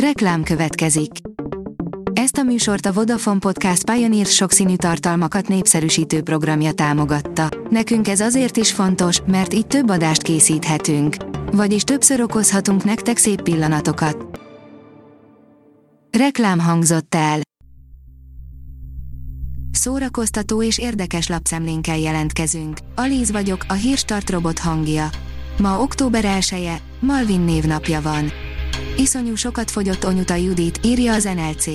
Reklám következik. Ezt a műsort a Vodafone Podcast Pioneer sokszínű tartalmakat népszerűsítő programja támogatta. Nekünk ez azért is fontos, mert így több adást készíthetünk. Vagyis többször okozhatunk nektek szép pillanatokat. Reklám hangzott el. Szórakoztató és érdekes lapszemlénkkel jelentkezünk. Alíz vagyok, a hírstart robot hangja. Ma október 1 -e, Malvin névnapja van. Iszonyú sokat fogyott Onyuta Judit, írja az NLC.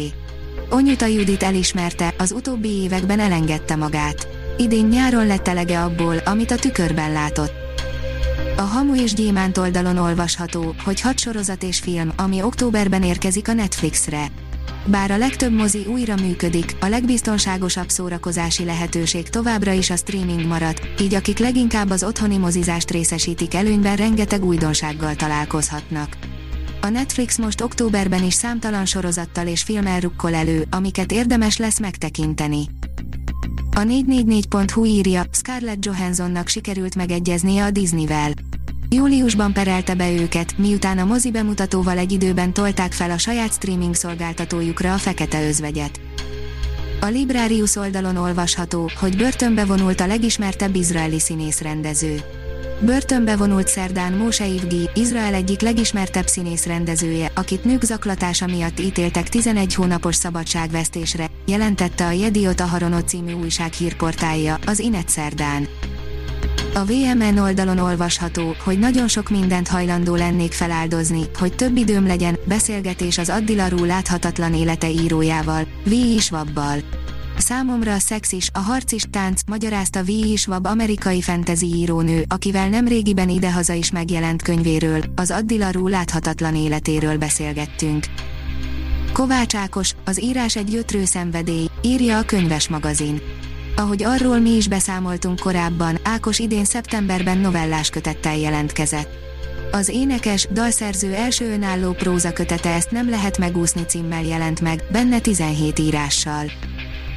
Onyuta Judit elismerte, az utóbbi években elengedte magát. Idén nyáron lett elege abból, amit a tükörben látott. A Hamu és Gyémánt oldalon olvasható, hogy hat sorozat és film, ami októberben érkezik a Netflixre. Bár a legtöbb mozi újra működik, a legbiztonságosabb szórakozási lehetőség továbbra is a streaming marad, így akik leginkább az otthoni mozizást részesítik előnyben rengeteg újdonsággal találkozhatnak. A Netflix most októberben is számtalan sorozattal és filmmel rukkol elő, amiket érdemes lesz megtekinteni. A 444.hu írja, Scarlett Johanssonnak sikerült megegyeznie a Disneyvel. Júliusban perelte be őket, miután a mozi bemutatóval egy időben tolták fel a saját streaming szolgáltatójukra a fekete özvegyet. A Librarius oldalon olvasható, hogy börtönbe vonult a legismertebb izraeli színész-rendező. Börtönbe vonult szerdán Móse Ivgi, Izrael egyik legismertebb színész rendezője, akit nők zaklatása miatt ítéltek 11 hónapos szabadságvesztésre, jelentette a Jediot Aharonot című újság hírportálja, az Inet szerdán. A VMN oldalon olvasható, hogy nagyon sok mindent hajlandó lennék feláldozni, hogy több időm legyen, beszélgetés az Addilarú láthatatlan élete írójával, V. Isvabbal. Számomra a szex is, a harc is tánc, magyarázta V. Isvab amerikai fantasy írónő, akivel nem régiben idehaza is megjelent könyvéről, az Addilarú láthatatlan életéről beszélgettünk. Kovács Ákos, az írás egy gyötrő szenvedély, írja a könyves magazin. Ahogy arról mi is beszámoltunk korábban, Ákos idén szeptemberben novellás kötettel jelentkezett. Az énekes, dalszerző első önálló próza kötete ezt nem lehet megúszni címmel jelent meg, benne 17 írással.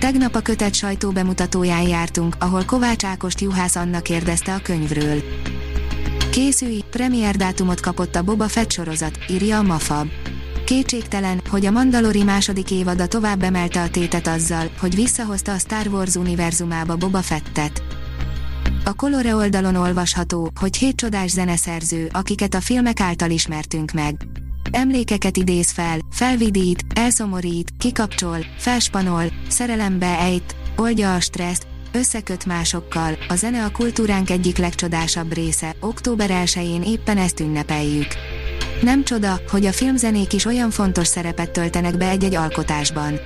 Tegnap a kötet sajtó bemutatóján jártunk, ahol Kovács Ákost Juhász Anna kérdezte a könyvről. Készülj, premier dátumot kapott a Boba Fett sorozat, írja a Mafab. Kétségtelen, hogy a Mandalori második évada tovább emelte a tétet azzal, hogy visszahozta a Star Wars univerzumába Boba Fettet. A Colore oldalon olvasható, hogy hét csodás zeneszerző, akiket a filmek által ismertünk meg. Emlékeket idéz fel, felvidít, elszomorít, kikapcsol, felspanol, szerelembe ejt, oldja a stresszt, összeköt másokkal, a zene a kultúránk egyik legcsodásabb része, október 1-én éppen ezt ünnepeljük. Nem csoda, hogy a filmzenék is olyan fontos szerepet töltenek be egy-egy alkotásban.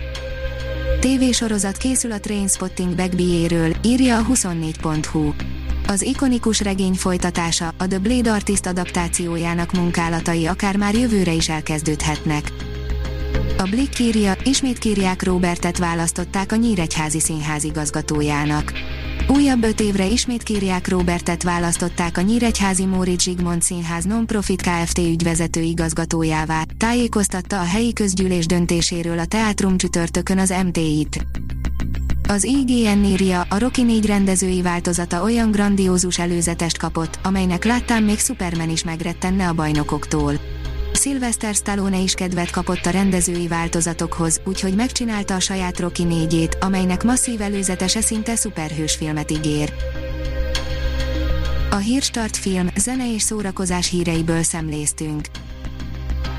TV sorozat készül a Trainspotting Backbee-éről, írja a 24.hu. Az ikonikus regény folytatása, a The Blade Artist adaptációjának munkálatai akár már jövőre is elkezdődhetnek. A Blick írja, ismét kírják Robertet választották a Nyíregyházi Színház igazgatójának. Újabb öt évre ismét kírják Robertet választották a Nyíregyházi Móricz Zsigmond Színház Nonprofit Kft. ügyvezető igazgatójává, tájékoztatta a helyi közgyűlés döntéséről a Teátrum csütörtökön az MTI-t. Az IGN írja, a Rocky 4 rendezői változata olyan grandiózus előzetest kapott, amelynek láttán még Superman is megrettenne a bajnokoktól. Sylvester Stallone is kedvet kapott a rendezői változatokhoz, úgyhogy megcsinálta a saját Rocky 4 amelynek masszív előzetese szinte szuperhős filmet ígér. A Hírstart film, zene és szórakozás híreiből szemléztünk.